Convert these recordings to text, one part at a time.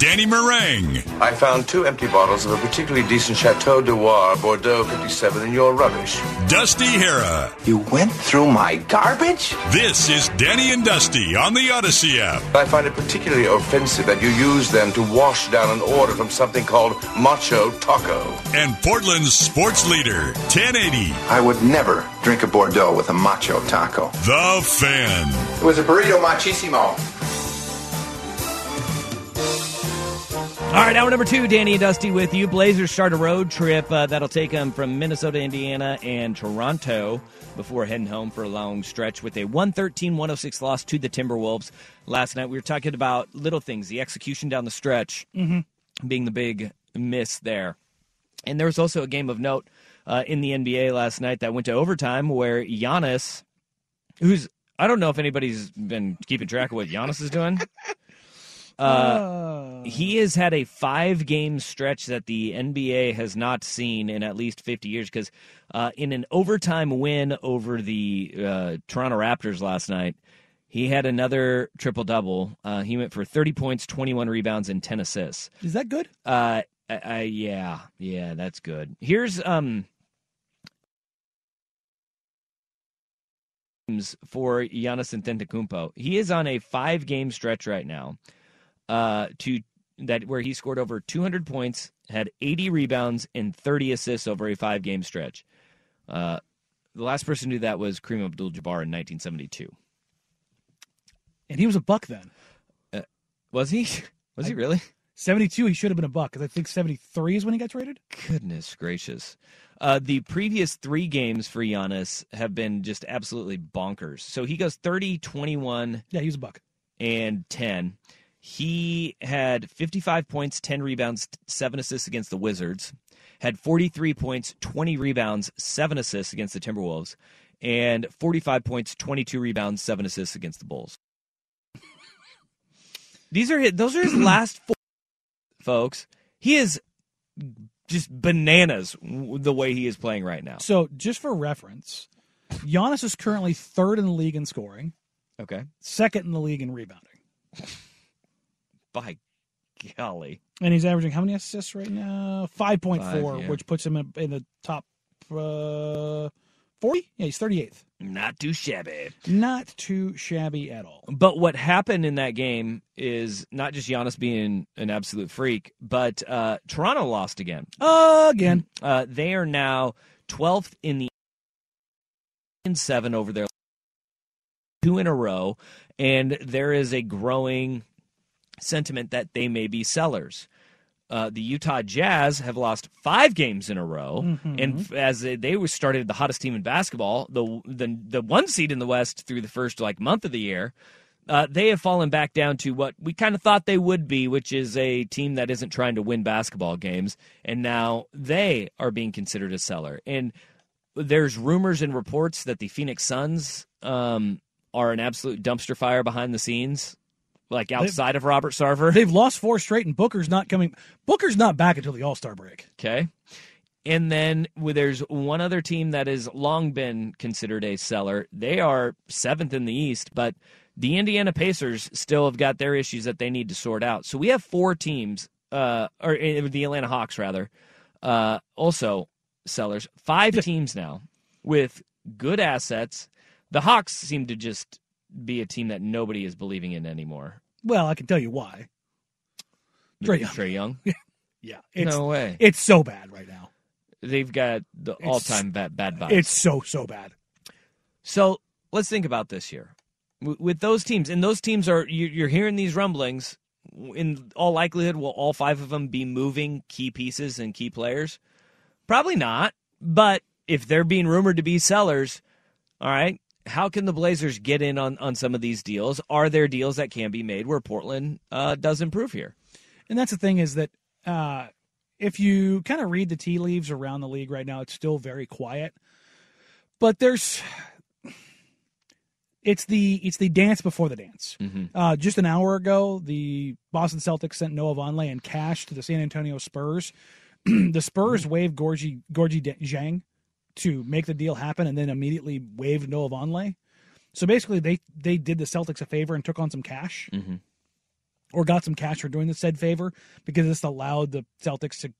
Danny Marang. I found two empty bottles of a particularly decent Chateau Noir Bordeaux 57 in your rubbish. Dusty Harrah. You went through my garbage? This is Danny and Dusty on the Odyssey app. I find it particularly offensive that you use them to wash down an order from something called Macho Taco. And Portland's sports leader, 1080. I would never drink a Bordeaux with a Macho Taco. The Fan. It was a burrito machissimo. All right, hour number two, Danny and Dusty with you. Blazers start a road trip uh, that'll take them from Minnesota, Indiana, and Toronto before heading home for a long stretch with a 113 106 loss to the Timberwolves last night. We were talking about little things, the execution down the stretch Mm-hmm. being the big miss there. And there was also a game of note uh, in the NBA last night that went to overtime where Giannis, who's, I don't know if anybody's been keeping track of what Giannis is doing. Uh, he has had a five game stretch that the NBA has not seen in at least 50 years because uh, in an overtime win over the uh, Toronto Raptors last night, he had another triple double. Uh, he went for 30 points, 21 rebounds, and 10 assists. Is that good? Uh, I, I, yeah, yeah, that's good. Here's um for Giannis Antetokounmpo. He is on a five game stretch right now. Uh, to that where he scored over 200 points, had 80 rebounds and 30 assists over a five game stretch. Uh, the last person to do that was Kareem Abdul-Jabbar in 1972. And he was a buck then. Uh, was he? Was he really? 72, he should have been a buck because I think 73 is when he got traded. Goodness gracious. Uh, the previous three games for Giannis have been just absolutely bonkers. So he goes 30, 21, Yeah, he was a buck. and 10. He had 55 points, 10 rebounds, 7 assists against the Wizards. Had 43 points, 20 rebounds, 7 assists against the Timberwolves. And 45 points, 22 rebounds, 7 assists against the Bulls. These are his, those are his last four, folks. He is just bananas the way he is playing right now. So, just for reference, Giannis is currently third in the league in scoring, Okay. second in the league in rebounding. By golly. And he's averaging how many assists right now? 5.4, Five, yeah. which puts him in, the top uh, 40? Yeah, he's 38th. Not too shabby. Not too shabby at all. But what happened in that game is not just Giannis being an absolute freak, but uh, Toronto lost again. Again. Uh, they are now 12th in the in seven over their two in a row, and there is a growing sentiment that they may be sellers. Uh, the Utah Jazz have lost five games in a row, Mhm. and as they, they were started the hottest team in basketball, the the the one seed in the West through the first like month of the year, uh, they have fallen back down to what we kind of thought they would be, which is a team that isn't trying to win basketball games, and now they are being considered a seller. And there's rumors and reports that the Phoenix Suns um, are an absolute dumpster fire behind the scenes, like outside of Robert Sarver. They've lost four straight, and Booker's not coming. Booker's not back until the All Star break. Okay. And then well, there's one other team that has long been considered a seller. They are seventh in the East, but the Indiana Pacers still have got their issues that they need to sort out. So we have four teams, uh, or uh, the Atlanta Hawks rather, uh, also sellers. Five teams now with good assets. The Hawks seem to just be a team that nobody is believing in anymore. Well, I can tell you why. Trae Young. Trae Young. Yeah, it's, no way. It's so bad right now. They've got the It's- all-time bad bad vibes. It's so so bad. So let's think about this year W- with those teams, and those teams are you're hearing these rumblings. In all likelihood, will all five of them be moving key pieces and key players? Probably not. But if they're being rumored to be sellers, all right, how can the Blazers get in on, on some of these deals? Are there deals that can be made where Portland uh, does improve here? And that's the thing is that uh, if you kind of read the tea leaves around the league right now, it's still very quiet. But there's it's the it's the dance before the dance. Uh, just an hour ago, the Boston Celtics sent Noah Vonleh and cash to the San Antonio Spurs. the Spurs waived Gorgui Gorgui De- Dieng to make the deal happen, and then immediately waived Noah Vonleh. So basically, they they did the Celtics a favor and took on some cash Mm-hmm. or got some cash for doing the said favor because this allowed the Celtics to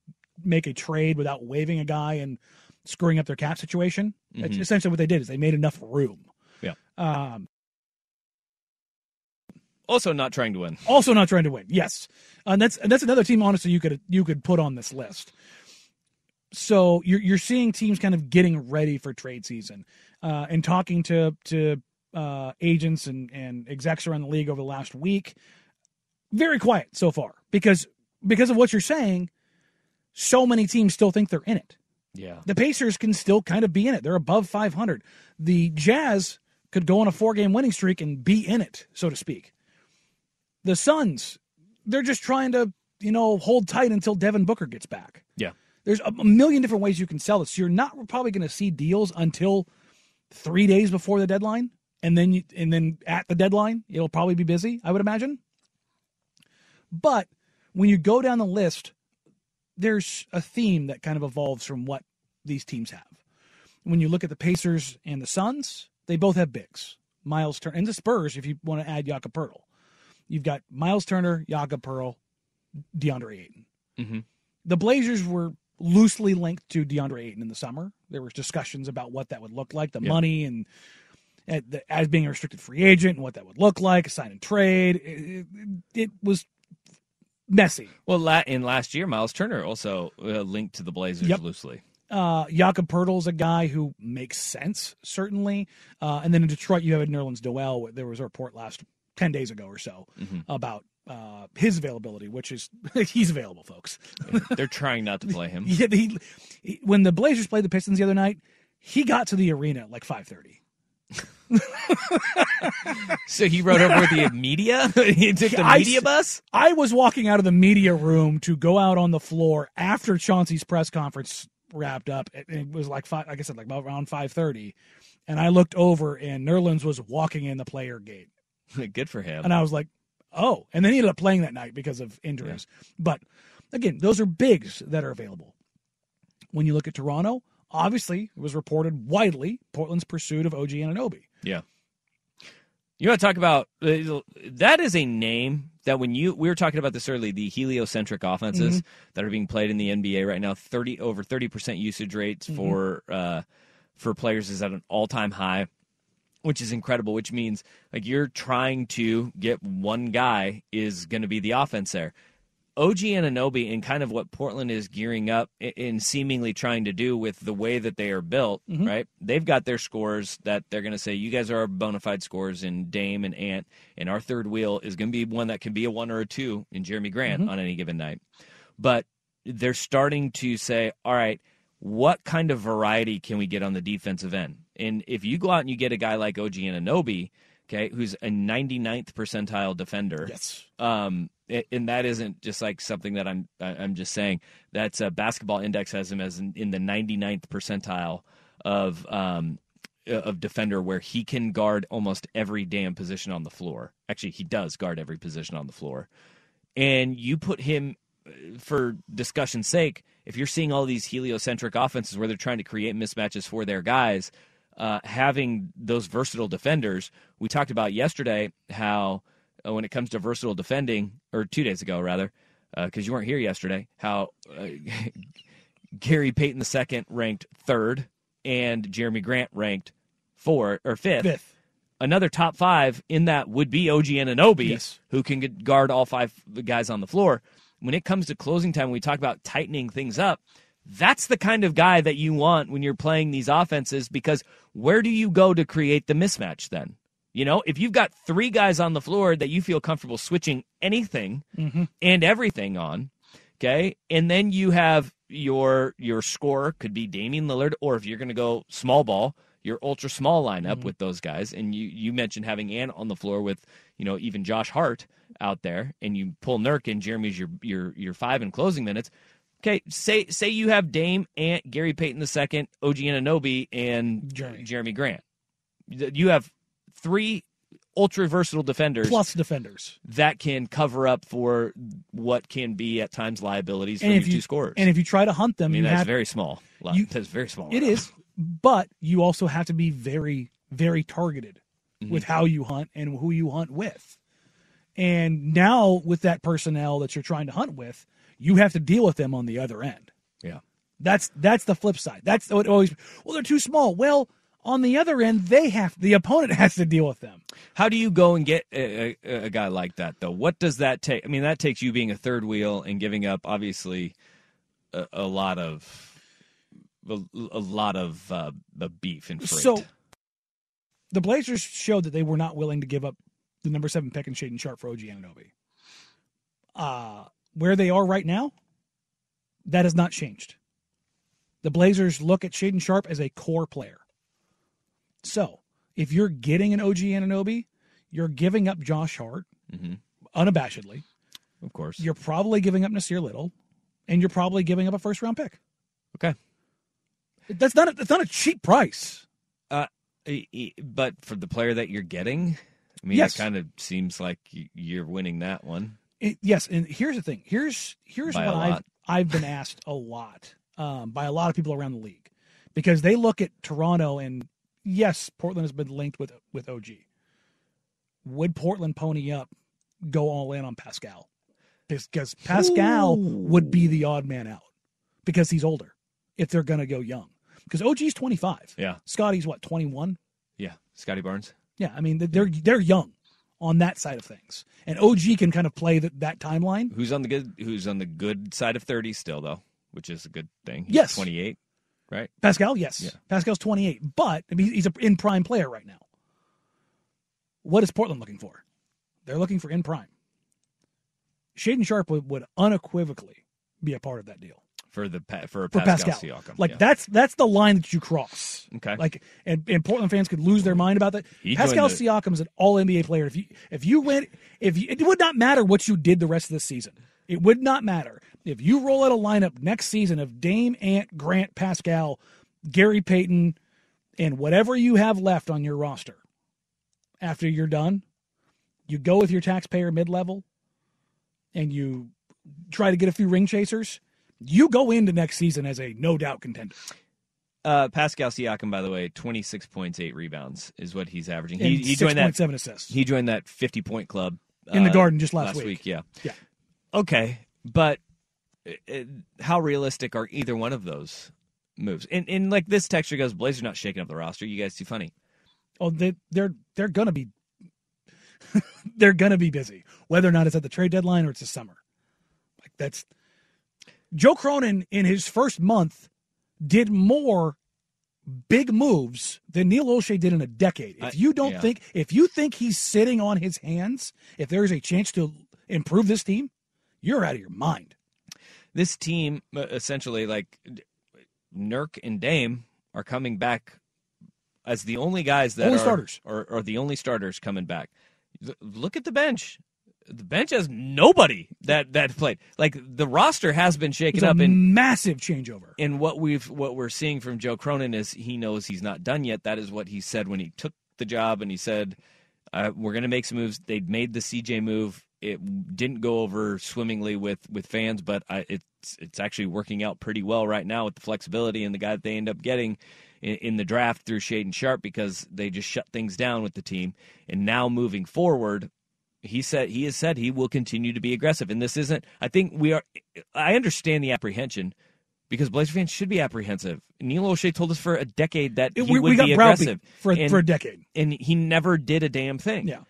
make a trade without waiving a guy and screwing up their cap situation. That's Mhm. essentially what they did is they made enough room. Yeah. Um, Also, not trying to win. also not trying to win. Yes, and that's and that's another team. Honestly, you could you could put on this list. So you're you're seeing teams kind of getting ready for trade season, uh, and talking to to uh, agents and and execs around the league over the last week. Very quiet so far because because of what you're saying. So many teams still think they're in it. Yeah. The Pacers can still kind of be in it. They're above 500. The Jazz could go on a four game winning streak and be in it, so to speak. The Suns, they're just trying to, you know, hold tight until Devin Booker gets back. Yeah. There's a million different ways you can sell this. So you're not probably going to see deals until three days before the deadline, and then you, and then at the deadline, it'll probably be busy. I would imagine. But when you go down the list, there's a theme that kind of evolves from what these teams have. When you look at the Pacers and the Suns, they both have bigs. Miles Turner and the Spurs, if you want to add Jakob Poeltl, you've got Miles Turner, Jakob Poeltl, DeAndre Ayton. Mm-hmm. The Blazers were loosely linked to DeAndre Ayton in the summer. There was discussions about what that would look like, the money and the, as being a restricted free agent and what that would look like, a sign and trade. It, it, it was messy. Well, la- in last year, Miles Turner also uh, linked to the Blazers Yep. loosely. Uh, Jakob Poeltl's a guy who makes sense, certainly. Uh, and then in Detroit, you have Nerlens Noel. There was a report last 10 days ago or so Mhm. about uh, his availability, which is he's available, folks. They're trying not to play him. Yeah, he, he- when the Blazers played the Pistons the other night, he got to the arena at like 5:30. So he rode over the media. he took the I- media bus. I was walking out of the media room to go out on the floor after Chauncey's press conference wrapped up. It, it was like five, like I said, like about around 5:30, and I looked over and Nerlens was walking in the player gate, Good for him. and I was like, oh. And then he ended up playing that night because of injuries. But again, those are bigs that are available. When you look at Toronto, obviously it was reported widely Portland's pursuit of OG Anunoby. Yeah. You want to talk about that is a name that when you we were talking about this early the heliocentric offenses Mhm. that are being played in the NBA right now 30 over 30% usage rates Mhm. for uh for players is at an all-time high which is incredible which means like you're trying to get one guy is going to be the offense there. OG Anunoby and kind of what Portland is gearing up in seemingly trying to do with the way that they are built, Mhm. right? They've got their scores that they're going to say, you guys are our bona fide scores in Dame and Ant, and our third wheel is going to be one that can be a one or a two in Jerami Grant Mhm. on any given night. But they're starting to say, all right, what kind of variety can we get on the defensive end? And if you go out and you get a guy like OG Anunoby, okay, who's a 99th percentile defender, Yes. um, and that isn't just like something that I'm I'm just saying. That's a basketball index has him as in, in the 99th percentile of um uh, of defender where he can guard almost every damn position on the floor. Actually, he does guard every position on the floor. And you put him uh, for discussion's sake, if you're seeing all these heliocentric offenses where they're trying to create mismatches for their guys, uh, having those versatile defenders, we talked about yesterday how uh, when it comes to versatile defending, or two days ago rather, because you weren't here yesterday, how uh, Gary Payton II ranked third and Jerami Grant ranked four or fifth. Fifth. another top five in that would be OG Anunoby, Yes. who can guard all five guys on the floor. When it comes to closing time, we talk about tightening things up, that's the kind of guy that you want when you're playing these offenses because where do you go to create the mismatch then? You know, if you've got three guys on the floor that you feel comfortable switching anything Mhm. and everything on, okay, and then you have your your scorer could be Damian Lillard, or if you're going to go small ball, your ultra small lineup with those guys, and you you mentioned having Ant on the floor with you know even Josh Hart out there, and you pull Nurk and Jerami's your your your five in closing minutes. Okay, say say you have Dame, Ant, Gary Payton the second, OG Anunoby, and Jerami. Jerami Grant. You have three ultra versatile defenders Plus defenders. that can cover up for what can be at times liabilities And your if you two scorers. and if you try to hunt them, I mean you that's have very small. You- that's very small. It is, but you also have to be very, very targeted Mm-hmm. with how you hunt and who you hunt with. And now with that personnel that you're trying to hunt with, you have to deal with them on the other end. Yeah. That's that's the flip side. That's what always. Well, they're too small. Well, on the other end, they have the opponent has to deal with them. How do you go and get a, a, a guy like that though? What does that take? I mean, that takes you being a third wheel and giving up obviously a, a lot of a, lot of uh, the beef and freight. So the Blazers showed that they were not willing to give up the number seven pick and Shaedon Sharpe for OG Anunoby. Uh, where they are right now, that has not changed. The Blazers look at Shaedon Sharpe as a core player. So if you're getting an OG Anunoby, you're giving up Josh Hart Mhm. unabashedly. of course, You're probably giving up Nassir Little, and you're probably giving up a first round pick. okay. That's not a, that's not a cheap price. But for the player that you're getting, I mean, Yes. it kind of seems like you're winning that one. It, yes, and here's the thing. Here's here's By what I've. I've been asked a lot um, by a lot of people around the league because they look at Toronto and yes, Portland has been linked with with OG. Would Portland pony up, go all in on Pascal? Because Pascal would be the odd man out because he's older. If they're going to go young, because OG's twenty five. Yeah, Scotty's what twenty one. yeah. Scotty Barnes. Yeah, I mean they're they're young on that side of things, and OG can kind of play that that timeline. Who's on the good? Who's on the good side of thirty still though, which is a good thing. He's Yes. twenty eight, right? Pascal, yes. Yeah. Pascal's 28, but I mean, he's an in prime player right now. What is Portland looking for? They're looking for in prime. Shaedon Sharpe would, would unequivocally be a part of that deal for the for, for Pascal, Pascal. Siakam. Like yeah. that's that's the line that you cross. Okay. Like and, and Portland fans could lose their mind about that. He Pascal the- Siakam's an all NBA player. If you if you went if you, it would not matter what you did the rest of the season. It would not matter. If you roll out a lineup next season of Dame, Ant, Grant, Pascal, Gary Payton, and whatever you have left on your roster after you're done, you go with your taxpayer mid level and you try to get a few ring chasers, you go into next season as a no doubt contender. Uh, Pascal Siakam, by the way, twenty six points, eight rebounds is what he's averaging. He, he joined that 6.7 assists. He joined that fifty point club In the uh, Garden just last week. week. Yeah, Yeah. Okay, but uh, uh, how realistic are either one of those moves? And, and like this texture goes, Blazers not shaking up the roster. You guys too funny. Oh, they they're they're gonna be they're gonna be busy, whether or not it's at the trade deadline or it's the summer. Like that's Joe Cronin in his first month did more big moves than Neil Olshey did in a decade. If you don't yeah. think if you think he's sitting on his hands, if there is a chance to improve this team, you're out of your mind. This team uh, essentially like Nurk and Dame are coming back as the only guys that Only are, starters. are, are the only starters coming back. Look at the bench. The bench has nobody that that played. Like the roster has been shaken up in massive changeover. and what we've what we're seeing from Joe Cronin is he knows he's not done yet. That is what he said when he took the job, and he said uh, we're going to make some moves. They made the CJ move. It didn't go over swimmingly with with fans, but I, it's it's actually working out pretty well right now with the flexibility and the guy that they end up getting in, in the draft through Shaedon Sharpe because they just shut things down with the team. And now moving forward, he said he has said he will continue to be aggressive and this isn't i think we are i understand the apprehension because Blazer fans should be apprehensive. Neil Olshey told us for a decade that he we- would we got be aggressive for- and- for a decade. and he never did a damn thing. Yeah.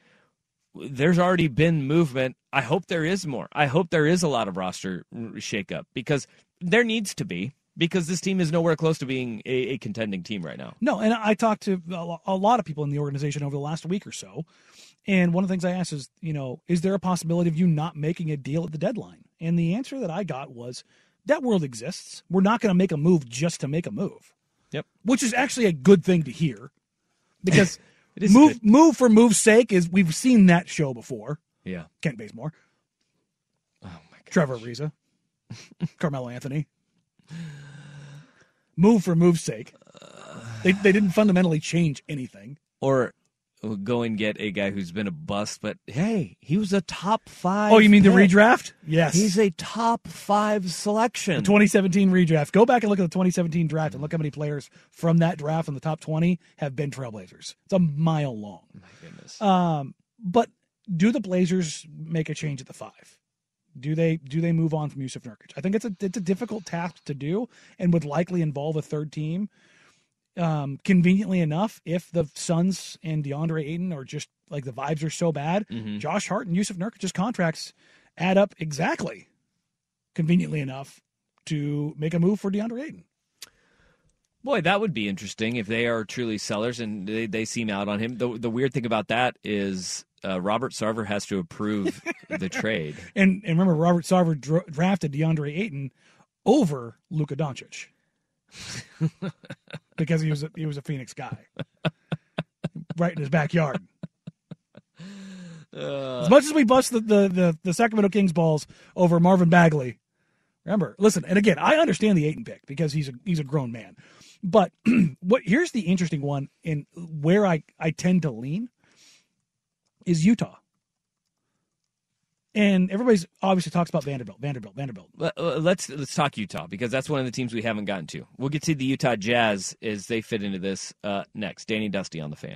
There's already been movement. I hope there is more. I hope there is a lot of roster shakeup because there needs to be because this team is nowhere close to being a, a contending team right now. No, and I talked to a lot of people in the organization over the last week or so, and one of the things I asked is, you know, is there a possibility of you not making a deal at the deadline? And the answer that I got was that world exists. We're not going to make a move just to make a move. Yep. Which is actually a good thing to hear, because move good. move for move's sake is we've seen that show before. Yeah. Kent Bazemore, Oh my god. Trevor Ariza, Carmelo Anthony. Move for move's sake. They they didn't fundamentally change anything. Or go and get a guy who's been a bust, but hey, he was a top five. Oh, you mean the redraft? Yes. He's a top five selection. the 2017 redraft. Go back and look at the 2017 draft and look how many players from that draft in the top 20 have been Trailblazers. It's a mile long. my goodness. Um, but do the Blazers make a change at the five? Do they do they move on from Yusuf Nurkic? I think it's a it's a difficult task to do and would likely involve a third team. Um, conveniently enough, if the Suns and DeAndre Ayton are just like the vibes are so bad, Mhm. Josh Hart and Yusuf Nurkic's contracts add up exactly, conveniently enough, to make a move for DeAndre Ayton. Boy, that would be interesting if they are truly sellers and they, they seem out on him. The, the weird thing about that is uh, Robert Sarver has to approve the trade. And and remember, Robert Sarver dra- drafted DeAndre Ayton over Luka Doncic because he was a, he was a Phoenix guy, right in his backyard. as much as we bust the, the, the, the Sacramento Kings balls over Marvin Bagley, remember, listen, and again, I understand the Ayton pick because he's a he's a grown man. But what here's the interesting one in where I, I tend to lean is Utah. And everybody's obviously talks about Vanderbilt, Vanderbilt, Vanderbilt. Uh, Let's let's talk Utah because that's one of the teams we haven't gotten to. We'll get to the Utah Jazz as they fit into this uh, next. Danny Dusty on the fan.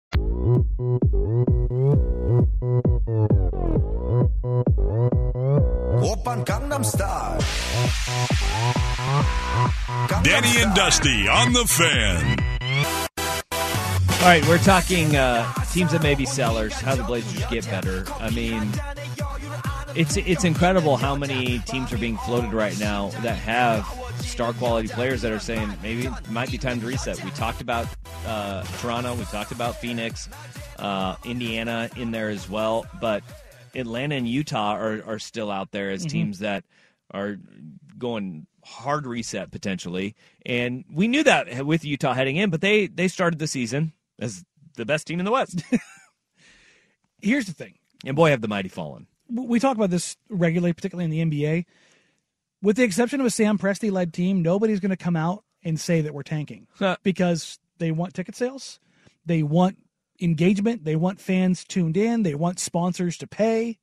Danny and Dusty on the fan. All right, we're talking uh, teams that may be sellers, how the Blazers get better. I mean, it's it's incredible how many teams are being floated right now that have star quality players that are saying maybe it might be time to reset. We talked about uh, Toronto, we talked about Phoenix, uh, Indiana in there as well, but Atlanta and Utah are, are still out there as Mhm. teams that are going hard reset potentially. And we knew that with Utah heading in, but they they started the season as the best team in the West. Here's the thing. and boy, have the mighty fallen. we talk about this regularly, particularly in the NBA. With the exception of a Sam Presti led team, nobody's going to come out and say that we're tanking because they want ticket sales, they want engagement, they want fans tuned in, they want sponsors to pay.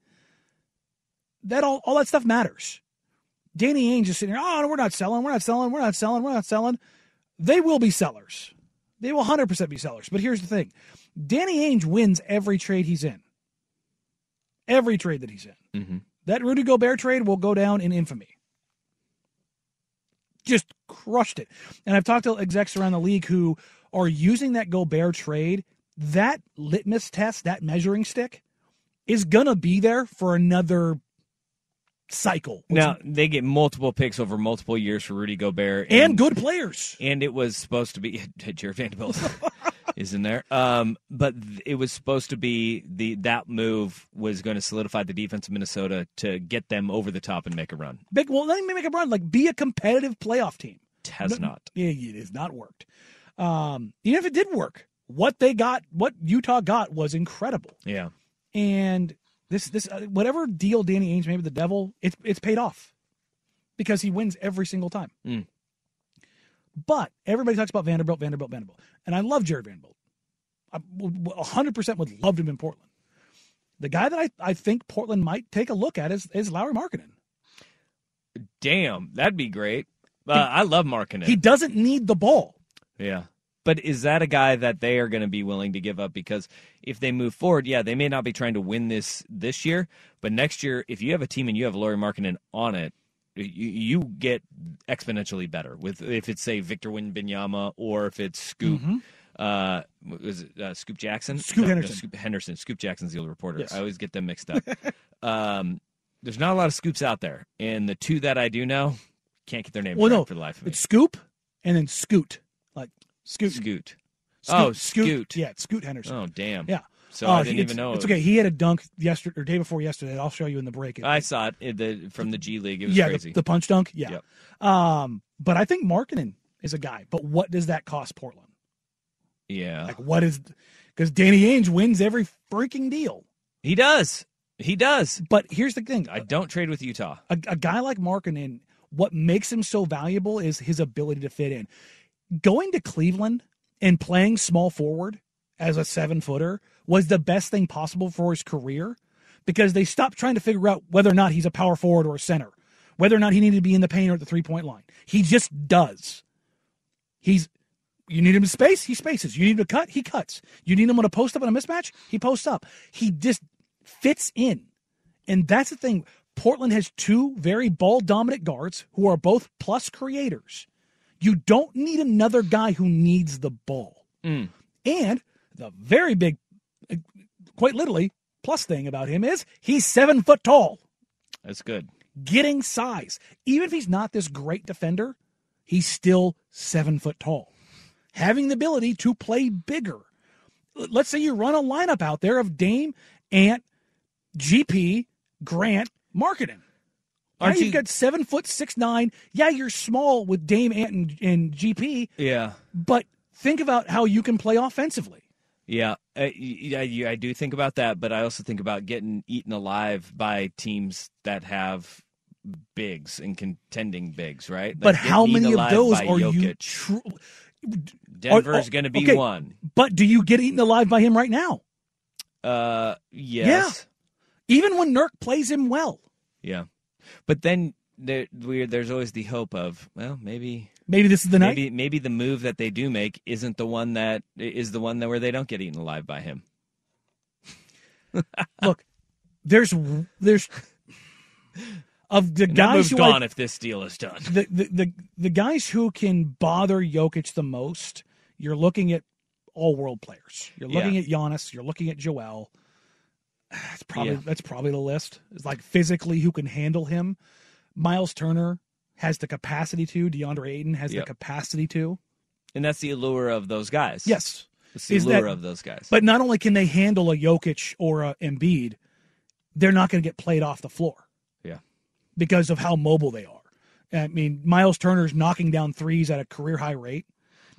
That all all that stuff matters. Danny Ainge is sitting here, oh, no, we're not selling, we're not selling, we're not selling, we're not selling. They will be sellers. They will 100% be sellers. But here's the thing Danny Ainge wins every trade he's in. Every trade that he's in. Mm-hmm. That Rudy Gobert trade will go down in infamy. Just crushed it. And I've talked to execs around the league who are using that Gobert trade. That litmus test, that measuring stick, is going to be there for another cycle. Now they get multiple picks over multiple years for Rudy Gobert and, good players. And it was supposed to be Jared Vanderbilt is in there, um, but it was supposed to be the that move was going to solidify the defense of Minnesota to get them over the top and make a run. Big, well, let me make a run. Like be a competitive playoff team. It has No- not. Yeah, it has not worked. Um, even if it did work, what they got, what Utah got, was incredible. Yeah. And this this uh, whatever deal Danny Ainge made with the Devil, it's it's paid off because he wins every single time. Mm. But everybody talks about Vanderbilt, Vanderbilt, Vanderbilt, and I love Jared Vanderbilt. I hundred percent would loved him in Portland. The guy that I, I think Portland might take a look at is is Lauri Markkanen. Damn, that'd be great. Uh, I love Markkanen. He doesn't need the ball. Yeah. But is that a guy that they are going to be willing to give up? Because if they move forward, yeah, they may not be trying to win this this year, but next year, if you have a team and you have Lauri Markkanen on it, you, you get exponentially better. With if it's say Victor Wembanyama or if it's Scoop, Mhm. uh, was it uh, Scoop Jackson? Scoop No, no, Henderson. Scoop Henderson. Scoop Jackson's the old reporter. Yes. I always get them mixed up. um, there's not a lot of scoops out there, and the two that I do know can't get their name Well, no, for the life of me. it's Scoop and then Scoot, Scoot. Scoot. Scoot, Oh, Scoot. Scoot. Yeah, Scoot Henderson. Oh, damn. Yeah. So Oh, I didn't even know. It's okay. He had a dunk yesterday or day before yesterday. I'll show you in the break. I saw it the, from the G League. It was yeah, crazy. The, the punch dunk. Yeah. Um, but I think Markkanen is a guy. But what does that cost Portland? yeah. Like, what is? Because Danny Ainge wins every freaking deal. He does. He does. But here's the thing: I don't trade with Utah. a, a guy like Markkanen, what makes him so valuable is his ability to fit in. Going to Cleveland and playing small forward as a seven footer was the best thing possible for his career because they stopped trying to figure out whether or not he's a power forward or a center, whether or not he needed to be in the paint or at the three point line. He just does. He's you need him to space, he spaces. You need him to cut, he cuts. You need him on a post up on a mismatch, he posts up. He just fits in. And that's the thing. Portland has two very ball dominant guards who are both plus creators. You don't need another guy who needs the ball. Mm. And the very big, quite literally, plus thing about him is he's seven foot tall, That's good. getting size. Even if he's not this great defender, he's still seven foot tall, having the ability to play bigger. Let's say you run a lineup out there of Dame, Ant, GP, Grant, Markkanen. Now Aren't you've you- got seven foot six nine. Yeah, you're small with Dame, Ant, and, and GP, Yeah. but think about how you can play offensively. Yeah, I, yeah, I do think about that, but I also think about getting eaten alive by teams that have bigs and contending bigs, right? Like But how many of those are you? Jokic. Tr- Denver's are- going to be okay, one. But do you get eaten alive by him right now? Uh, yes. Even when Nurk plays him well. Yeah. But then there. There's always the hope of well, maybe Maybe this is the night. maybe maybe the move that they do make isn't the one that is the one that where they don't get eaten alive by him. Look, there's there's of the And guys move's who gone I- if this deal is done. the, the the the guys who can bother Jokic the most. You're looking at all world players. You're looking Yeah. at Giannis. You're looking at Joel. That's probably Yeah. that's probably the list. It's like physically who can handle him. Miles Turner has the capacity to. DeAndre Ayton has Yep. the capacity to. And that's the allure of those guys. Yes. It's the Is allure that- of those guys. But not only can they handle a Jokic or a Embiid, they're not going to get played off the floor yeah. because of how mobile they are. I mean, Miles Turner's knocking down threes at a career high rate.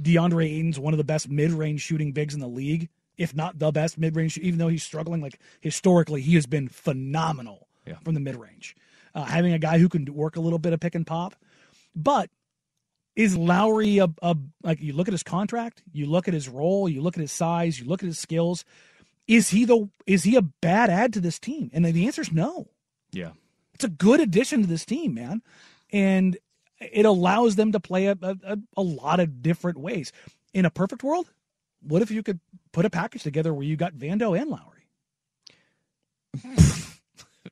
DeAndre Ayton's one of the best mid range shooting bigs in the league, if not the best mid range. Even though he's struggling, like historically, he has been phenomenal Yeah. from the mid range. Uh, having a guy who can work a little bit of pick and pop, but is Lauri a, a like you look at his contract, you look at his role, you look at his size, you look at his skills. Is he the is he a bad add to this team? And the answer is no. Yeah. It's a good addition to this team, man. and it allows them to play a, a, a lot of different ways. In a perfect world, what if you could put a package together where you got Vando and Lauri?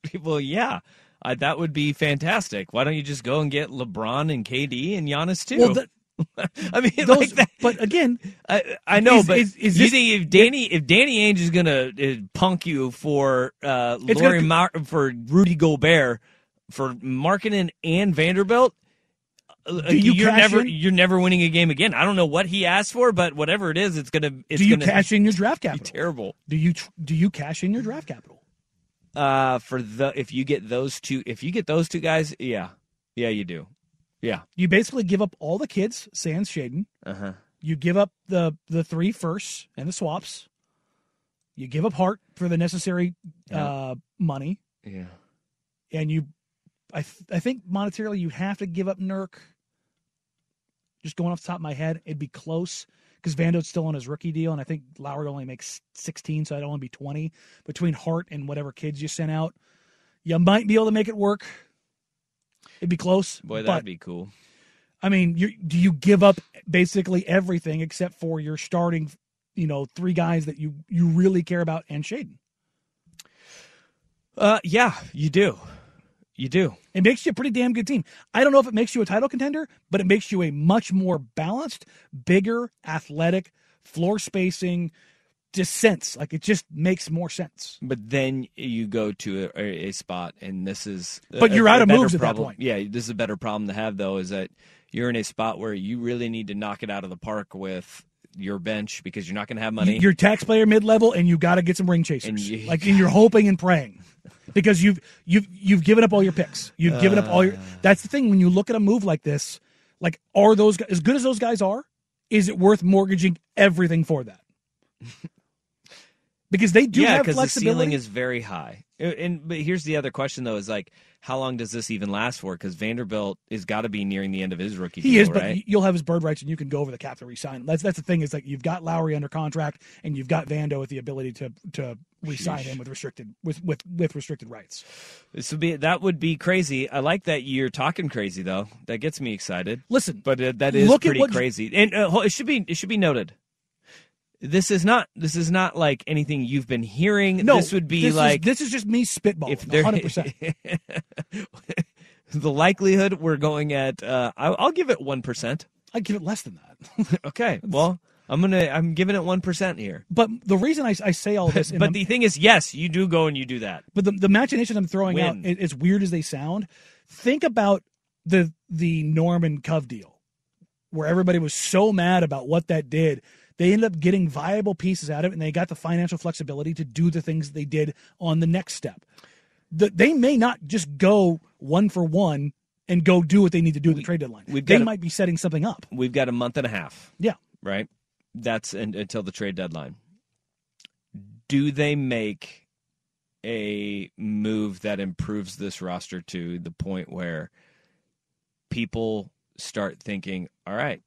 People, yeah, uh, that would be fantastic. Why don't you just go and get LeBron and KD and Giannis too? Well, that- I mean, Those- like that. but again, I, I know, is- but is- is you this- think if Danny if Danny Ainge is gonna uh, punk you for uh, Lauri gonna- Mar- for Rudy Gobert for Markkanen and Vanderbilt, uh, Do you you're cash never in? you're never winning a game again. I don't know what he asked for, but whatever it is, it's gonna it's do you gonna cash in your draft be capital? terrible. Do you do you cash in your draft capital? Uh, for the if you get those two, if you get those two guys, yeah, yeah, you do, yeah, You basically give up all the kids, sans Shaedon. uh huh. You give up the the three firsts and the swaps. You give up Hart for the necessary uh, money, Yeah. and you, I th- I think monetarily you have to give up Nurk. Just going off the top of my head, it'd be close because Vando's still on his rookie deal, and I think Lauri only makes sixteen, so I'd only be twenty between Hart and whatever kids you sent out. You might be able to make it work. It'd be close, Boy, that'd be cool. I mean, you do you give up basically everything except for your starting, you know, three guys that you you really care about and Shaedon. Uh, yeah, you do, you do. It makes you a pretty damn good team. I don't know if it makes you a title contender, but it makes you a much more balanced, bigger, athletic, floor spacing, just sense. Like it just makes more sense. But then you go to a, a spot, and this is. But a- you're out of moves at that point. Yeah, this is a better problem to have though. Is that you're in a spot where you really need to knock it out of the park with your bench because you're not going to have money. You're taxpayer mid level, and you got to get some ring chasers. You- like, and you're hoping and praying because you've you've you've given up all your picks. You've given up all your. Uh. That's the thing when you look at a move like this. Like, are those as good as those guys are? Is it worth mortgaging everything for that? Because they do yeah, have because the ceiling is very high. And but here's the other question though: is like how long does this even last for? Because Vanderbilt is got to be nearing the end of his rookie he deal, is, but right? you'll have his bird rights, and you can go over the cap to resign him. That's that's the thing. Is like you've got Lauri under contract, and you've got Vando with the ability to to resign Sheesh. him with restricted with with with restricted rights. This would be that would be crazy. I like that you're talking crazy though. That gets me excited. Listen, but uh, that is pretty crazy. And uh, it should be it should be noted. This is not this is not like anything you've been hearing. No, this would be this is- like this is just me spitballing. if there 100%. the likelihood we're going at. Uh, I'll, I'll give it one percent. I'd give it less than that. okay, well I'm gonna I'm giving it one percent here. But the reason I, I say all this, but I'm- the thing is, yes, you do go and you do that. But the, the machinations I'm throwing Win. out, as weird as they sound, think about the the Norman Cove deal, where everybody was so mad about what that did. They ended up getting viable pieces out of it, and they got the financial flexibility to do the things they did on the next step. The, they may not just go one for one and go do what they need to do at the trade deadline. They a- might be setting something up. We've got a month and a half. Yeah. right? That's in, until the trade deadline. Do they make a move that improves this roster to the point where people start thinking, all right,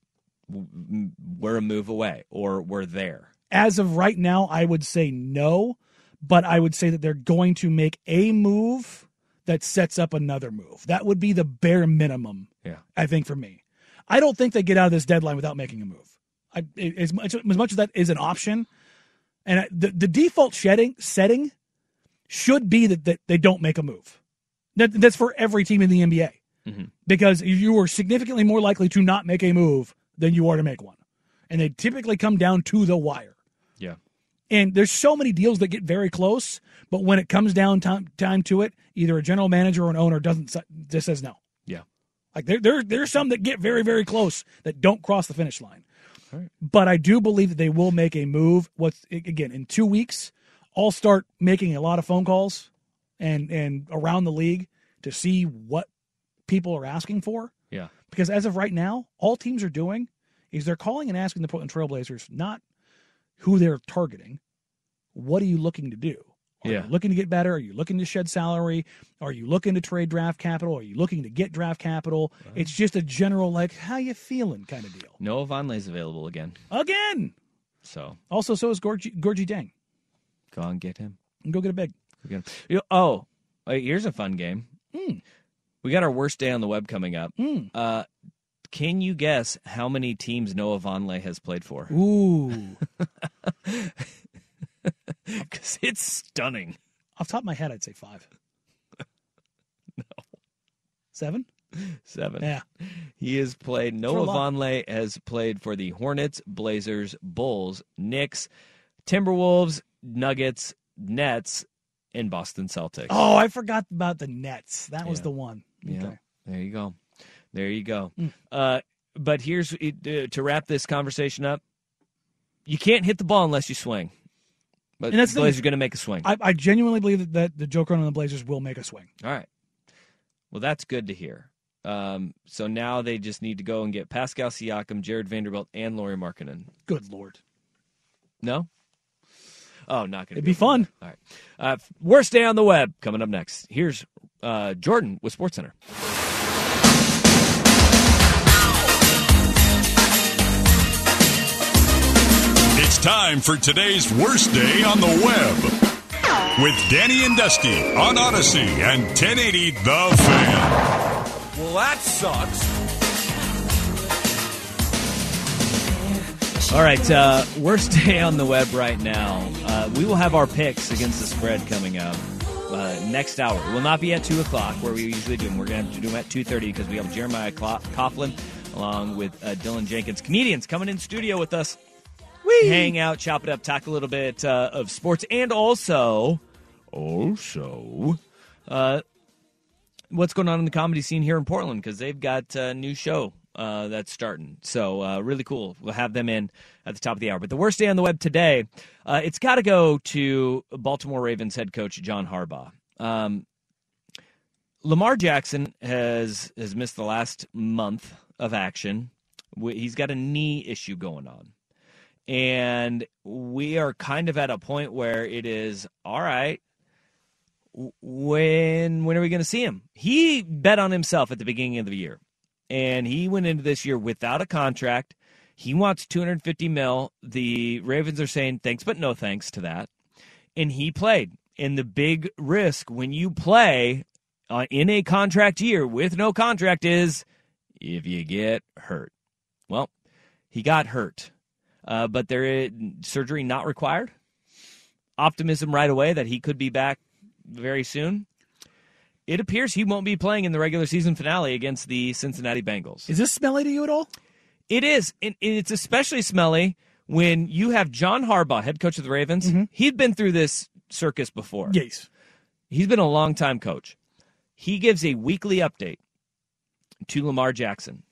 we're a move away or we're there? as of right now, I would say no, but I would say that they're going to make a move that sets up another move. That would be the bare minimum, Yeah. I think, for me. I don't think they get out of this deadline without making a move. I, as, much, as much as that is an option, and I- the, the default shedding setting should be that, that they don't make a move. That, that's for every team in the NBA mm-hmm. because you are significantly more likely to not make a move than you are to make one. And they typically come down to the wire. Yeah. And there's so many deals that get very close, but when it comes down time, time to it, either a general manager or an owner doesn't just says no. Yeah. Like there, there, there's some that get very, very close that don't cross the finish line. But I do believe that they will make a move. What's again in two weeks? I'll start making a lot of phone calls and and around the league to see what people are asking for. Because as of right now, all teams are doing is they're calling and asking the Portland Trailblazers not who they're targeting. What are you looking to do? Are Yeah. you looking to get better? Are you looking to shed salary? Are you looking to trade draft capital? Are you looking to get draft capital? It's just a general like how you feeling kind of deal. Noah Vonleh's available again. Again. So Also, so is Gorgui, Gorgui Dieng. go and get him. And go get a big. Go get him. You- Oh, uh, here's a fun game. Hmm. We got our worst day on the web coming up. Mm. Uh, can you guess how many teams Noah Vonleh has played for? Ooh. Because it's stunning. Off the top of my head, I'd say five. no. Seven? Seven. Yeah. He has played. Noah. Vonleh has played for the Hornets, Blazers, Bulls, Knicks, Timberwolves, Nuggets, Nets, and Boston Celtics. Oh, I forgot about the Nets. That was Yeah. the one. Yeah. Okay. There you go. There you go. Mm. Uh, but here's uh, to wrap this conversation up. You can't hit the ball unless you swing. But And that's the. Blazers are going to make a swing. I, I genuinely believe that, that the Joker and the Blazers will make a swing. All right. Well, that's good to hear. Um, so now they just need to go and get Pascal Siakam, Jarred Vanderbilt, and Lauri Markkanen. Good lord. No? Oh, not going to It'd be fun. All right. Uh, worst day on the web coming up next. Here's uh, Jordan with SportsCenter. It's time for today's worst day on the web with Danny and Dusty on Audacy and 1080 The Fan. Well, that sucks. All right, uh, worst day on the web right now. Uh, we will have our picks against the spread coming up uh, next hour. It will not be at two o'clock where we usually do them. We're going to do them at two thirty because we have Jeremiah Coughlin along with uh, Dylan Jenkins, comedians coming in studio with us. We hang out, chop it up, talk a little bit uh, of sports, and also, also, uh, what's going on in the comedy scene here in Portland because they've got a new show uh, that's starting. So uh, really cool. We'll have them in at the top of the hour. But the worst day on the web today, uh, it's got to go to Baltimore Ravens head coach John Harbaugh. Um, Lamar Jackson has has missed the last month of action. He's got a knee issue going on. And we are kind of at a point where it is all right. When when are we going to see him? He bet on himself at the beginning of the year, and he went into this year without a contract. He wants 250 mil. The Ravens are saying thanks, but no thanks to that. And he played. And the big risk when you play uh, in a contract year with no contract is if you get hurt. Well, he got hurt, uh, but there is surgery not required. Optimism right away that he could be back very soon. It appears he won't be playing in the regular season finale against the Cincinnati Bengals. Is this smelly to you at all? It is. And it's especially smelly when you have John Harbaugh, head coach of the Ravens. He'd been through this circus before. Yes. He's been a long time coach. He gives a weekly update to Lamar Jackson.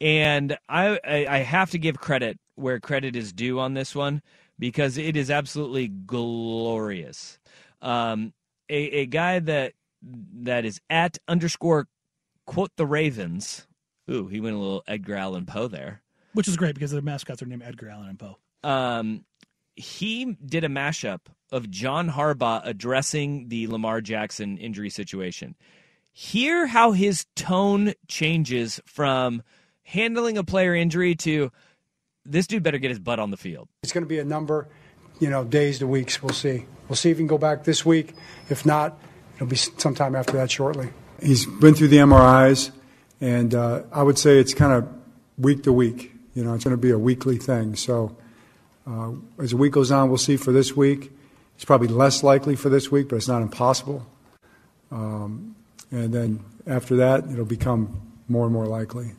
And I, I, I have to give credit where credit is due on this one because it is absolutely glorious. Um, a, a guy that that is at underscore quote the Ravens. Ooh, he went a little Edgar Allan Poe there. Which is great because their mascots are named Edgar Allan and Poe. Um, he did a mashup of John Harbaugh addressing the Lamar Jackson injury situation. Hear how his tone changes from handling a player injury to this dude better get his butt on the field. It's going to be a number, you know, days to weeks. We'll see. We'll see if he can go back this week. If not, it'll be sometime after that shortly. He's been through the MRIs, and uh, I would say it's kind of week to week. You know, it's going to be a weekly thing. So uh, as the week goes on, we'll see for this week. It's probably less likely for this week, but it's not impossible. Um, and then after that, it'll become more and more likely.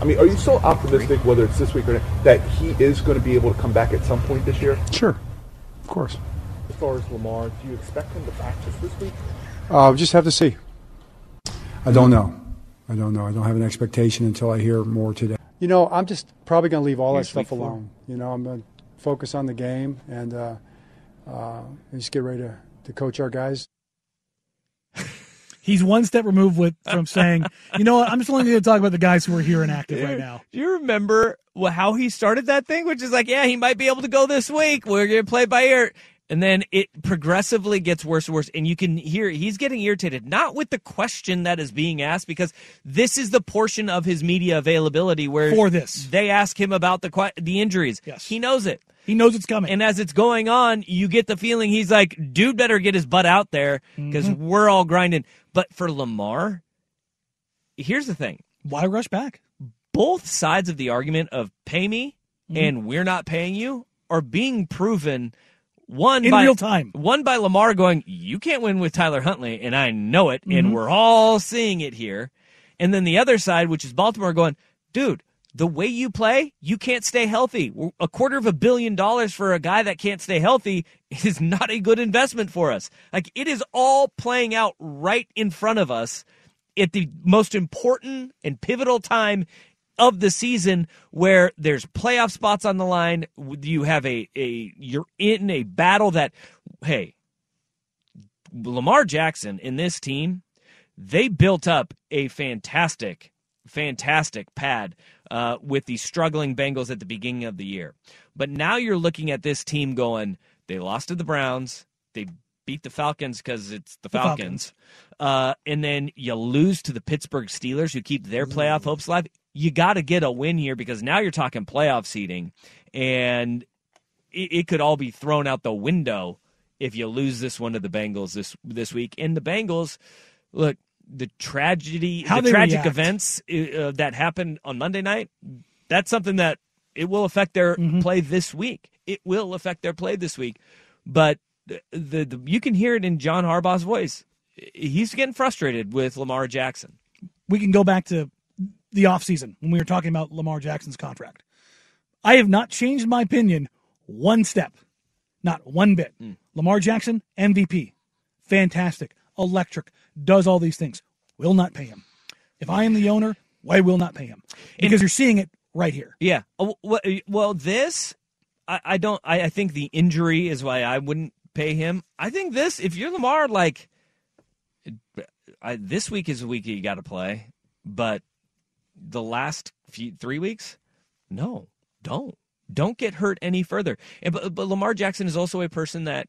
I mean, are you so optimistic, whether it's this week or not, that he is going to be able to come back at some point this year? Sure, of course. As far as Lamar, do you expect him to practice this week? Uh, we just have to see. I don't know. I don't know. I don't have an expectation until I hear more today. You know, I'm just probably going to leave all Here's that stuff week alone. You know, I'm going to focus on the game and uh, uh, just get ready to, to coach our guys. He's one step removed with from saying, you know what, I'm just only going to talk about the guys who are here and active right now. Do you remember how he started that thing? Which is like, yeah, he might be able to go this week. We're going to play by ear. And then it progressively gets worse and worse. And you can hear he's getting irritated, not with the question that is being asked, because this is the portion of his media availability where For this. they ask him about the the injuries. Yes. He knows it. He knows it's coming. And as it's going on, you get the feeling he's like, dude better get his butt out there because Mm-hmm. we're all grinding. But for Lamar, here's the thing. Why rush back? Both sides of the argument of pay me Mhm. and we're not paying you are being proven one In by real time. One by Lamar going, you can't win with Tyler Huntley, and I know it, Mhm. and we're all seeing it here. And then the other side, which is Baltimore, going, dude, the way you play, you can't stay healthy. A quarter of a billion dollars for a guy that can't stay healthy is not a good investment for us. Like it is all playing out right in front of us at the most important and pivotal time of the season where there's playoff spots on the line you have a, a you're in a battle that hey Lamar Jackson in this team they built up a fantastic fantastic pad uh, with the struggling Bengals at the beginning of the year. But now you're looking at this team going they lost to the Browns they beat the Falcons because it's the The Falcons, Uh, and then you lose to the Pittsburgh Steelers, who keep their playoff hopes alive. You got to get a win here because now you're talking playoff seeding, and it, it could all be thrown out the window if you lose this one to the Bengals this this week. And the Bengals, look, the tragedy, How the tragic react. events uh, that happened on Monday night, that's something that it will affect their Mm-hmm. play this week. It will affect their play this week, but the, the, the you can hear it in John Harbaugh's voice. He's getting frustrated with Lamar Jackson. we can go back to the offseason when we were talking about Lamar Jackson's contract. I have not changed my opinion one step, not one bit. Hmm. Lamar Jackson, MVP, fantastic, electric, does all these things. Will not pay him. If I am the owner, I will not pay him because you're seeing it right here. Yeah. Uh, oh, Well, well this, I, I don't. I, I think the injury is why I wouldn't pay him. I think this, if you're Lamar, like, I, this week is a week you got to play, but the last few three weeks, no, don't, don't get hurt any further. And but, but Lamar Jackson is also a person that.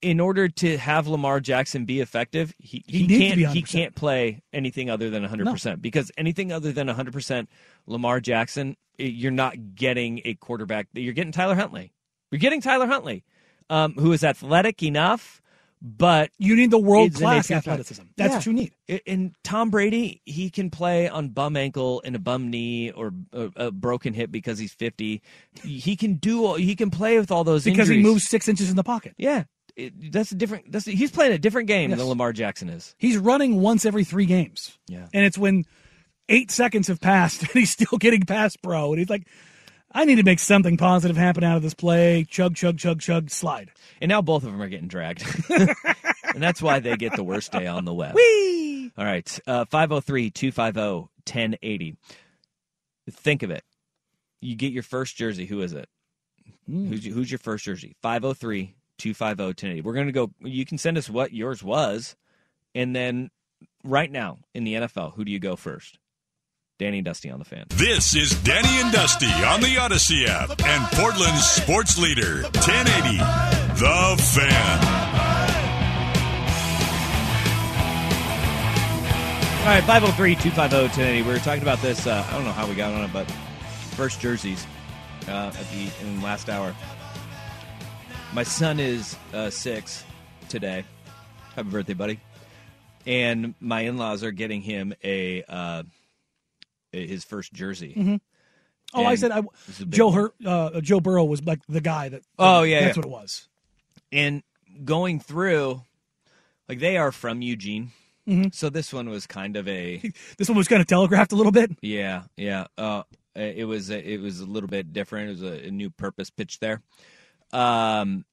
In order to have Lamar Jackson be effective, he, He he, can't he can't play anything other than 100% because anything other than 100% Lamar Jackson, you're not getting a quarterback. You're getting Tyler Huntley. You're getting Tyler Huntley, um, who is athletic enough, but You need the world class athleticism. That's Yeah. what you need. And Tom Brady, he can play on bum ankle and a bum knee or a, a broken hip because he's 50. He can do. He can play with all those Because he moves six inches in the pocket. Yeah, it, that's a different. That's he's playing a different game Yes. than Lamar Jackson is. He's running once every three games. Yeah. And it's when eight seconds have passed and he's still getting past pro, And he's like, I need to make something positive happen out of this play. Chug, chug, chug, chug, slide. And now both of them are getting dragged. and that's why they get the worst day on the web. Whee! All right. Uh, 503 250 1080. Think of it. You get your first jersey. Who is it? Who's, who's your first jersey? 503 250 1080. We're going to go. You can send us what yours was. And then right now in the NFL, who do you go first? Danny and Dusty on the fan. This is Danny and Dusty on the Audacy app and Portland's sports leader, 1080, The Fan. All right, 503 250 1080. We were talking about this. Uh, I don't know how we got on it, but first jerseys uh, at the in the last hour. My son is uh, six today. Happy birthday, buddy. And my in laws are getting him a uh, his first jersey. Mhm. Oh, I said I, it's a big Joe. Hurt, uh, Joe Burrow was like the guy that. Oh yeah, that's yeah. what it was. And going through, like they are from Eugene, Mhm. so this one was kind of a This one was kind of telegraphed a little bit. Yeah, yeah. Uh, it was a, it was a little bit different. It was a, a new purpose pitch there. Um,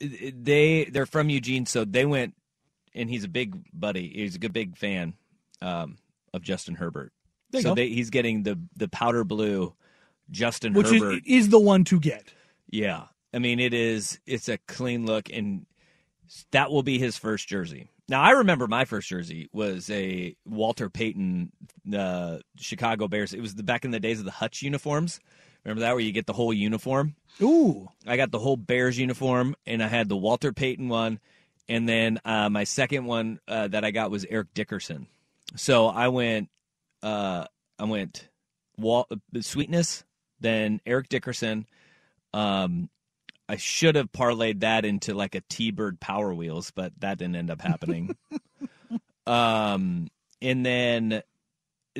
they they're from Eugene, so they went, and he's a big buddy. He's a good big fan um, of Justin Herbert. There so. They, he's getting the the powder blue Justin which is, Herbert. is the one to get. Yeah. I mean, it is, it's a clean look, and that will be his first jersey. Now, I remember my first jersey was a Walter Payton uh, Chicago Bears. It was the back in the days of the Hutch uniforms. Remember that, where you get the whole uniform? Ooh. I got the whole Bears uniform, and I had the Walter Payton one. And then uh, my second one uh, that I got was Eric Dickerson. So I went, uh, I went Wal- Sweetness, then Eric Dickerson. Um, I should have parlayed that into like a T-Bird Power Wheels, but that didn't end up happening. um, and then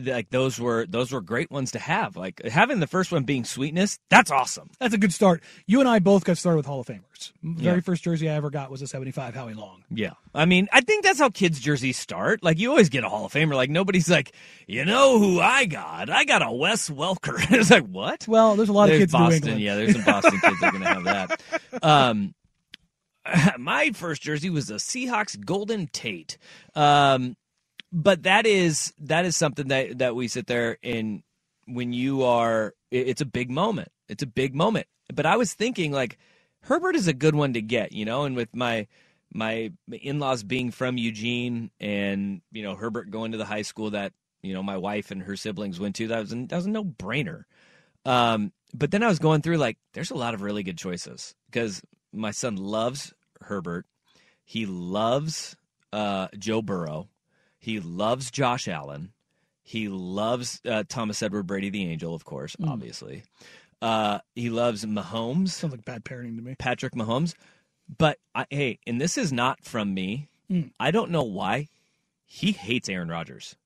like those were those were great ones to have. Like having the first one being sweetness, that's awesome. That's a good start. You and I both got started with Hall of Famers. The Yeah. very first jersey I ever got was a 75 Howie Long. Yeah. I mean, I think that's how kids' jerseys start. Like, you always get a Hall of Famer. Like, nobody's like, you know who I got? I got a Wes Welker. it's like, what? Well, there's a lot of There's kids in Boston. Yeah, there's some Boston kids that are going to have that. Um, my first jersey was a Seahawks Golden Tate. Um, but that is that is something that that we sit there and when you are it's a big moment. It's a big moment. But i was thinking like herbert is a good one to get you know and with my my in-laws being from eugene and you know herbert going to the high school that you know my wife and her siblings went to that was that was a no-brainer. Um, but then i was going through like there's a lot of really good choices because my son loves herbert. He loves uh, joe burrow he loves Josh Allen. He loves uh, Thomas Edward Brady, the Angel, of course, Mm. obviously. Uh, he loves Mahomes. Sounds like bad parenting to me. Patrick Mahomes. But I, hey, and this is not from me. Mm. I don't know why. He hates Aaron Rodgers.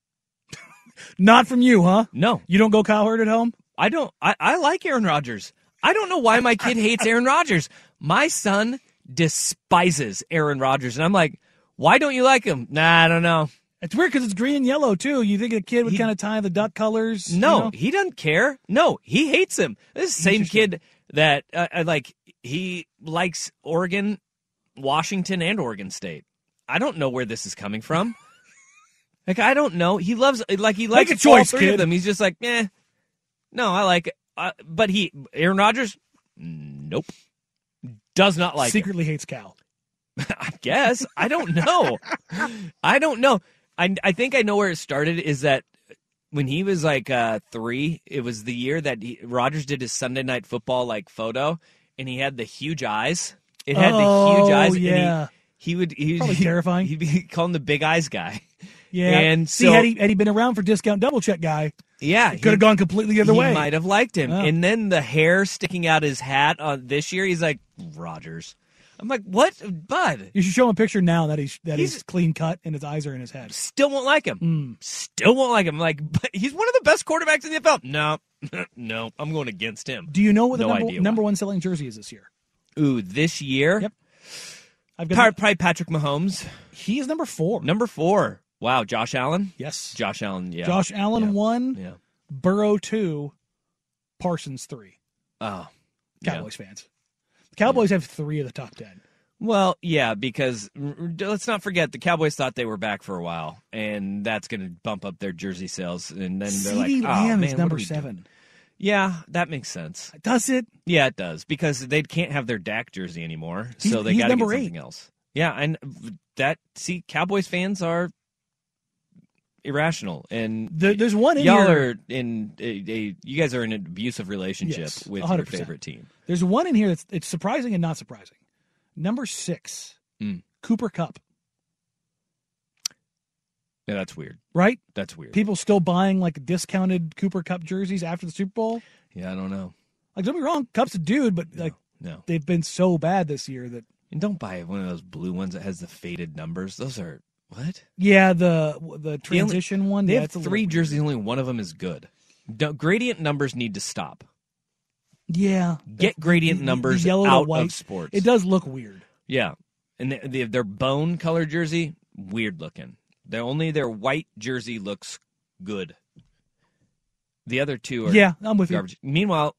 Not from you, huh? No. You don't go cowherd at home? I don't. I, I like Aaron Rodgers. I don't know why my kid hates Aaron Rodgers. My son despises Aaron Rodgers, and I'm like, why don't you like him? Nah, I don't know. It's weird because it's green and yellow too. You think a kid would kind of tie the duck colors? you No, know? he doesn't care. No, he hates him. This is the same kid that uh, uh, like he likes Oregon, Washington, and Oregon State. I don't know where this is coming from. like I don't know. He loves like he likes a all choice, three of them. He's just like, eh. No, I like it. Uh, but he Aaron Rodgers, nope, does not like secretly hates Cal. I guess. I don't know. I don't know. I I think I know where it started is that when he was like uh, three, it was the year that he, Rodgers did his Sunday night football like photo, and he had the huge eyes. It had the huge Oh, eyes. yeah. And he, he would he Probably he, terrifying. He'd be calling the big eyes guy. Yeah. And see, so had he had he been around for discount double check guy, yeah, could have gone completely the other he way. might have liked him. And then the hair sticking out his hat on this year, he's like Rodgers. I'm like, what, bud? You should show him a picture now that he's that he's, He's- clean cut and his eyes are in his head. Still won't like him. Hmm. Still won't like him. Like, but he's one of the best quarterbacks in the NFL. No, no, I'm going against him. Do you know what the No number, number one selling jersey is this year? Ooh, this year? Yep. I've got Probably, probably Patrick Mahomes. he is number four. Number four. Wow, Josh Allen. Yes. Josh Allen. Yeah. Josh Allen Yeah. one, Yeah. Burrow two, Parsons three. Oh, yeah. Cowboys fans. Cowboys have three of the top ten. Well, yeah, because let's not forget the Cowboys thought they were back for a while, and that's going to bump up their jersey sales. And then they're like, CeeDee "Oh Lamb man, is number we doing?" seven. Yeah, that makes sense. Does it? Yeah, it does because they can't have their Dak jersey anymore, He's- so they got to get something eight. else. Yeah, and that see, Cowboys fans are irrational, and There- there's one in y'all here- are in a, a you guys are in an abusive relationship Yes, with your 100%. favorite team. There's one in here that's it's surprising and not surprising. Number six, Mm. Cooper Kupp. Yeah, that's weird. Right? That's weird. People still buying like discounted Cooper Kupp jerseys after the Super Bowl. Yeah, I don't know. Like don't be wrong, Kupp's a dude, but like No, they've been so bad this year that and don't buy one of those blue ones that has the faded numbers. Those are what? yeah, the the The only- transition one. They yeah, have it's a little three jerseys. Only one of them is good. Don't- gradient numbers need to stop. Yeah, Get gradient The- the numbers yellow to out white. of sports. It does look weird. Yeah, and the, the, their bone color jersey weird looking. Their only their white jersey looks good. The other two are Yeah, I'm with you. garbage. Meanwhile,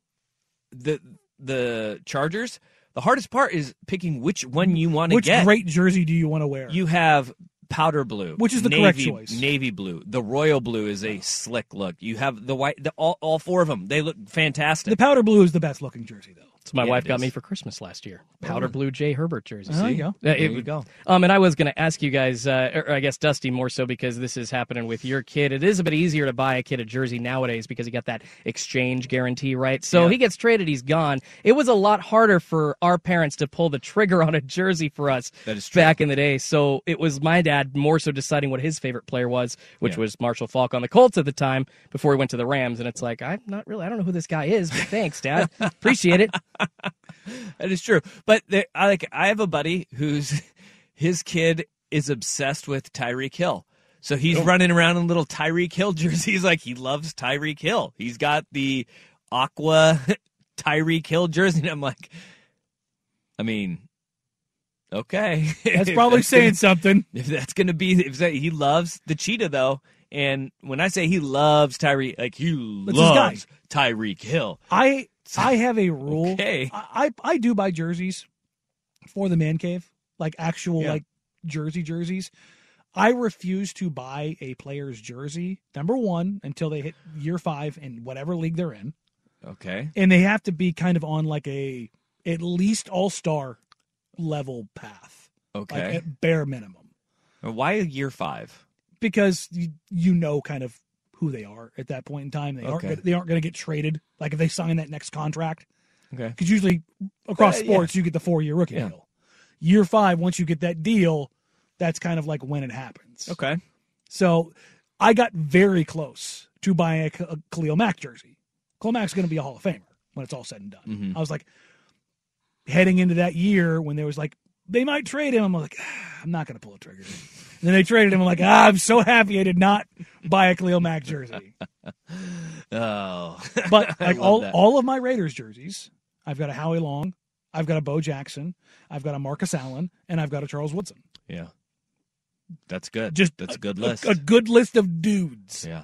the the Chargers. The hardest part is picking which one you want to get. Which great jersey do you want to wear? You have powder blue, Which is the navy, correct choice. Navy blue. The royal blue is a slick look. You have the white. The, all all four of them. They look fantastic. the powder blue is the best looking jersey though. So my Yeah, wife got me for Christmas last year. Powder blue Jay Herbert jersey. Oh, there you go. There it- you go. Um, and I was going to ask you guys, uh, or I guess Dusty more so because this is happening with your kid. It is a bit easier to buy a kid a jersey nowadays because you got that exchange guarantee, right? So Yeah. he gets traded, he's gone. It was a lot harder for our parents to pull the trigger on a jersey for us That is back in the day. So it was my dad more so deciding what his favorite player was, which Yeah. was Marshall Faulk on the Colts at the time before he went to the Rams. And it's like, I'm not really, I don't know who this guy is, but thanks, Dad. Appreciate it. That is true. But I like I have a buddy who's his kid is obsessed with Tyreek Hill. So he's Oh. running around in little Tyreek Hill jerseys like he loves Tyreek Hill. He's got the aqua Tyreek Hill jersey. And I'm like, I mean, okay. That's probably gonna- saying something. If that's going to be, if that, he loves the cheetah though. And when I say he loves Tyreek, like he That's guy. loves Tyreek Hill. I I have a rule. Okay. I, I I do buy jerseys for the man cave, like actual Yeah. like jersey jerseys. I refuse to buy a player's jersey number one until they hit year five in whatever league they're in, Okay. and they have to be kind of on like a at least all star level path. like, Okay. at bare minimum, Why year five? because you you know kind of who they are at that point in time. They aren't gonna- they aren't going to get traded. Like if they sign that next contract, Okay. because usually across Uh, yeah. sports you get the four year rookie Yeah. deal. Year five, once you get that deal, that's kind of like when it happens. Okay. So I got very close to buying a, a Khalil Mack jersey. Khalil Mack's going to be a Hall of Famer when it's all said and done. Mhm. I was like, heading into that year when there was like, they might trade him. I'm like, "Ah, I'm not going to pull a trigger. And then they traded him. I'm like, ah, I'm so happy I did not buy a Khalil Mack jersey. Oh, But like all that. all of my Raiders jerseys, I've got a Howie Long, I've got a Bo Jackson, I've got a Marcus Allen, and I've got a Charles Woodson. Yeah. That's good. Just that's a good a- list. A, good list of dudes. Yeah.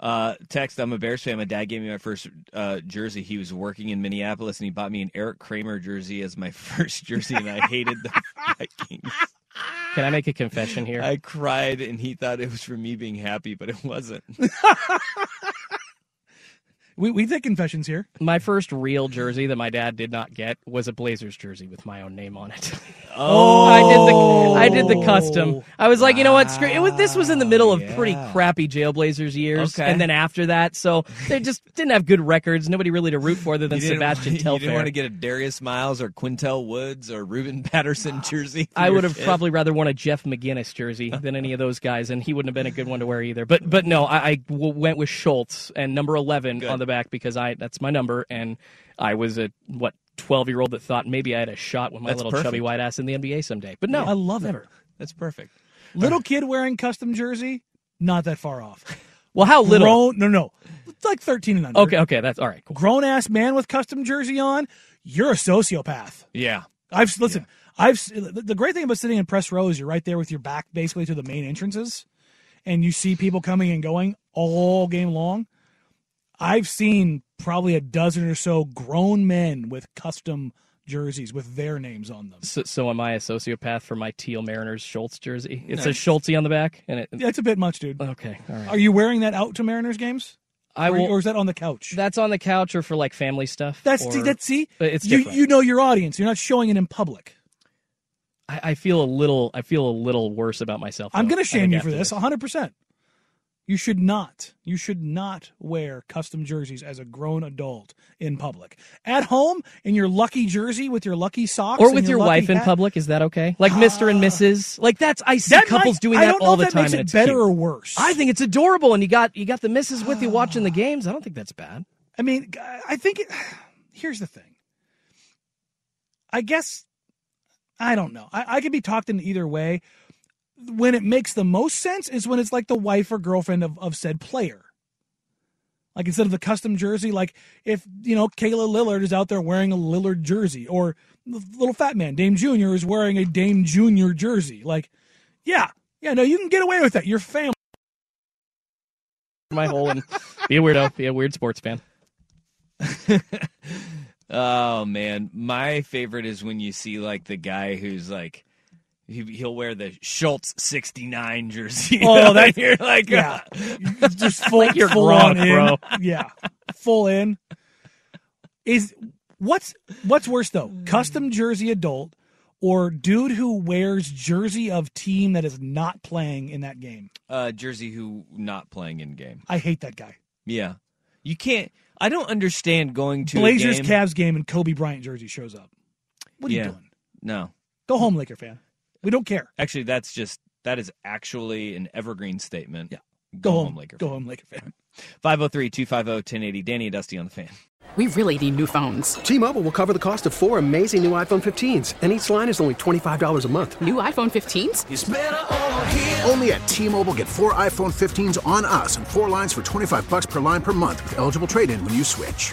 Uh, text. I'm a Bears fan. My dad gave me my first uh, jersey. He was working in Minneapolis, and he bought me an Erik Kramer jersey as my first jersey, and I hated the Vikings. Can I make a confession here? I cried, and he thought it was for me being happy, but it wasn't. We we take confessions here. My first real jersey that my dad did not get was a Blazers jersey with my own name on it. Oh, I did the I did the custom. I was like, you know what? Screw it. was this was in the middle of pretty yeah. crappy Jailblazers years, Okay. and then after that, so they just didn't have good records. Nobody really to root for other than You didn't- Sebastian You didn't want to get a Darius Miles or Qyntel Woods or Ruben Patterson jersey. I would have kid? probably rather worn a Jeff McGinnis jersey than any of those guys, and he wouldn't have been a good one to wear either. But but no, I, I w- went with Schultz and number eleven on the back because I that's my number, and I was a what twelve year old that thought maybe I had a shot with my That's little perfect. chubby white ass in the NBA someday. But no, I love never. it. That's perfect. Little kid wearing custom jersey, not that far off. Well, how little? Grown, no, no, it's like thirteen and under. Okay, okay, that's all right. Cool. Grown ass man with custom jersey on, you're a sociopath. Yeah. I've listen. I've the the great thing about sitting in press row is you're right there with your back basically to the main entrances, and you see people coming and going all game long. I've seen probably a dozen or so grown men with custom jerseys with their names on them. So, so am I a sociopath for my teal Mariners Schultz jersey? It says. Schultz on the back, and it. That's a bit much, dude. Okay, all right. Are you wearing that out to Mariners games? I or, will- or is that on the couch? That's on the couch or for like family stuff. That's or, see, that's see. But it's you different. you know your audience. You're not showing it in public. I, I feel a little. I feel a little worse about myself. I'm going to shame you for this 100%. You should not. You should not wear custom jerseys as a grown adult in public. At home in your lucky jersey with your lucky socks Or with your lucky wife in public, is that okay? Like ah. Mister and Mrs. Like that's I see That couples might- doing I that don't know all if the that time. makes it it's better cute. or worse. I think it's adorable, and you got you got the missus with you watching the ah. games. I don't think that's bad. I mean, I think it, here's the thing. I guess I don't know. I, I could be talked in either way. When it makes the most sense is when it's like the wife or girlfriend of, of said player. Like instead of the custom jersey, like if you know Kayla Lillard is out there wearing a Lillard jersey, or the little fat man Dame Jr. is wearing a Dame Jr. jersey. Like, yeah, yeah, no, you can get away with that. Your family. My whole and be a weirdo, be a weird sports fan. Oh man, my favorite is when you see like the guy who's like he, he'll wear the Schultz '69 jersey. Oh, that you're like yeah, uh, just full, Like you're full in. bro. Yeah, full in. Is what's what's worse though? Custom jersey adult or dude who wears jersey of team that is not playing in that game? uh, Jersey who not playing in game. I hate that guy. Yeah, you can't. I don't understand going to Blazers. Cavs game and Kobe Bryant jersey shows up. What are yeah. you doing? No, Go home, Laker fan. We don't care. actually, that's just that is actually an evergreen statement. Yeah. Go, Go home, home, Laker. Go home, Laker fan. 503-250-1080. Danny and Dusty on the fan. We really need new phones. T-Mobile will cover the cost of four amazing new iPhone 15s, and each line is only $25 a month. New iPhone 15s? Only at T-Mobile get four iPhone 15s on us and four lines for 25 bucks per line per month with eligible trade-in when you switch.